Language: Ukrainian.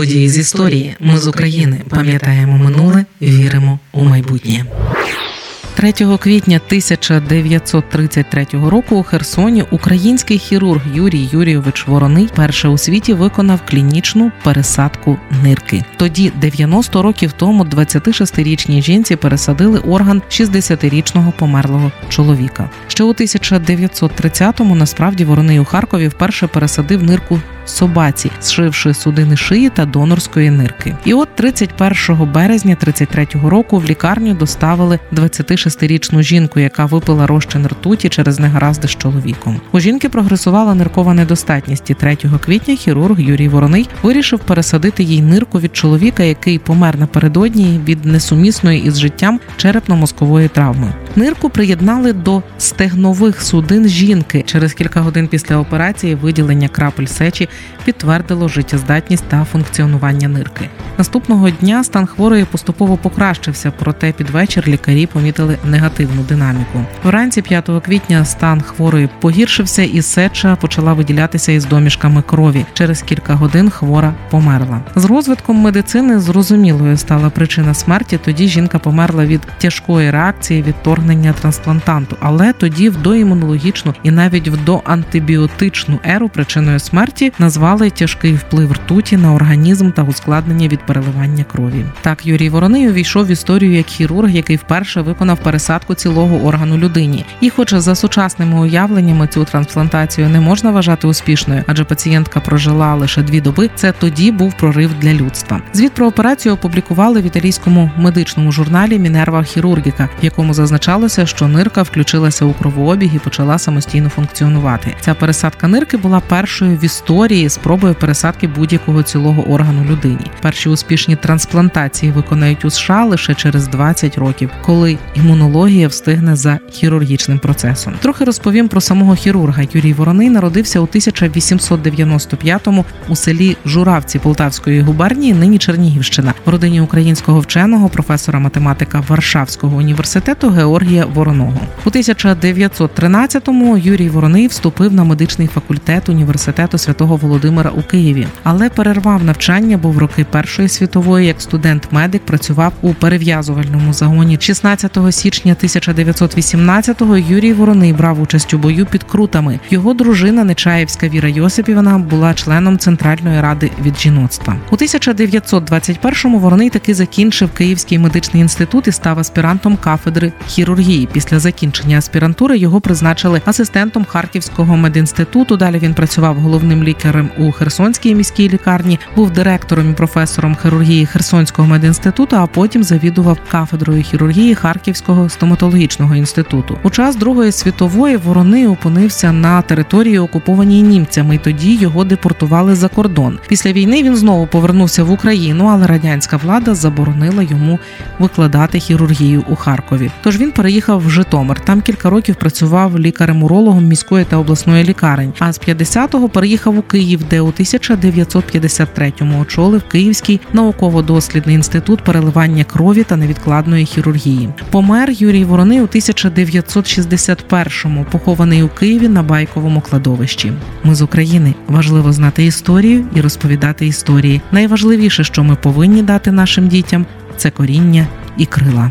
Події з історії. Ми з України пам'ятаємо минуле, віримо у майбутнє. 3 квітня 1933 року у Херсоні український хірург Юрій Юрійович Вороний перше у світі виконав клінічну пересадку нирки. Тоді, 90 років тому, 26-річній жінці пересадили орган 60-річного померлого чоловіка. Ще у 1930-му насправді вороний у Харкові вперше пересадив нирку собаці, зшивши судини шиї та донорської нирки. І от 31 березня 33-го року в лікарню доставили 26-річну жінку, яка випила розчин ртуті через негаразди з чоловіком. У жінки прогресувала ниркова недостатність. і 3 квітня хірург Юрій Вороний вирішив пересадити їй нирку від чоловіка, який помер напередодні від несумісної із життям черепно-мозкової травми. Нирку приєднали до стегнових судин жінки. Через кілька годин після операції виділення крапель сечі підтвердило життєздатність та функціонування нирки. Наступного дня стан хворої поступово покращився, проте під вечір лікарі помітили негативну динаміку. Вранці 5 квітня стан хворої погіршився, і сеча почала виділятися із домішками крові. Через кілька годин хвора померла. З розвитком медицини зрозумілою стала причина смерті. Тоді жінка померла від тяжкої реакції відторгнення трансплантанту, але тоді в доімунологічну і навіть в доантибіотичну еру причиною смерті назвали тяжкий вплив ртуті на організм та ускладнення від переливання крові. Так Юрій Вороний увійшов в історію як хірург, який вперше виконав пересадку цілого органу людині. І, хоч за сучасними уявленнями цю трансплантацію не можна вважати успішною, адже пацієнтка прожила лише дві доби. Це тоді був прорив для людства. Звіт про операцію опублікували в італійському медичному журналі Мінерва хірургіка, в якому зазначалося, що нирка включилася у кровообіг і почала самостійно функціонувати. Ця пересадка нирки була першою в історії спробою пересадки будь-якого цілого органу людині. Перші успішні трансплантації виконають у США лише через 20 років, коли імунологія встигне за хірургічним процесом. Трохи розповім про самого хірурга. Юрій Вороний народився у 1895-му у селі Журавці Полтавської губернії, нині Чернігівщина, в родині українського вченого, професора математика Варшавського університету Георгія Вороного. У 1913-му Юрій Вороний вступив на медичний факультет університету святого Володимира у Києві, але перервав навчання, бо в роки Першої світової як студент-медик працював у перев'язувальному загоні. 16 січня 1918-го Юрій Вороний брав участь у бою під крутами. Його дружина Нечаєвська Віра Йосипівна була членом Центральної ради від жіноцтва. У 1921-му Вороний таки закінчив Київський медичний інститут і став аспірантом кафедри хірургії. Після закінчення аспірантури його призначили асистентом Харківського медінституту. Далі він працював головним лікарем у Херсонській міській лікарні, був директором і професором хірургії Херсонського медінституту, а потім завідував кафедрою хірургії Харківського стоматологічного інституту. У час Другої світової ворони опинився на території, окупованій німцями, і тоді його депортували за кордон. Після війни він знову повернувся в Україну, але радянська влада заборонила йому викладати хірургію у Харкові. Тож він переїхав в Житомир. Там кілька років працював лікарем-урологом міської та обласної лікарень. А з 50-го переїхав у Київ, де у 1953-му очолив Київський науково-дослідний інститут переливання крові та невідкладної хірургії. Помер Юрій Вороний у 1961-му, похований у Києві на байковому кладовищі. Ми з України важливо знати історію і розповідати історії. Найважливіше, що ми повинні дати нашим дітям, це коріння і крила.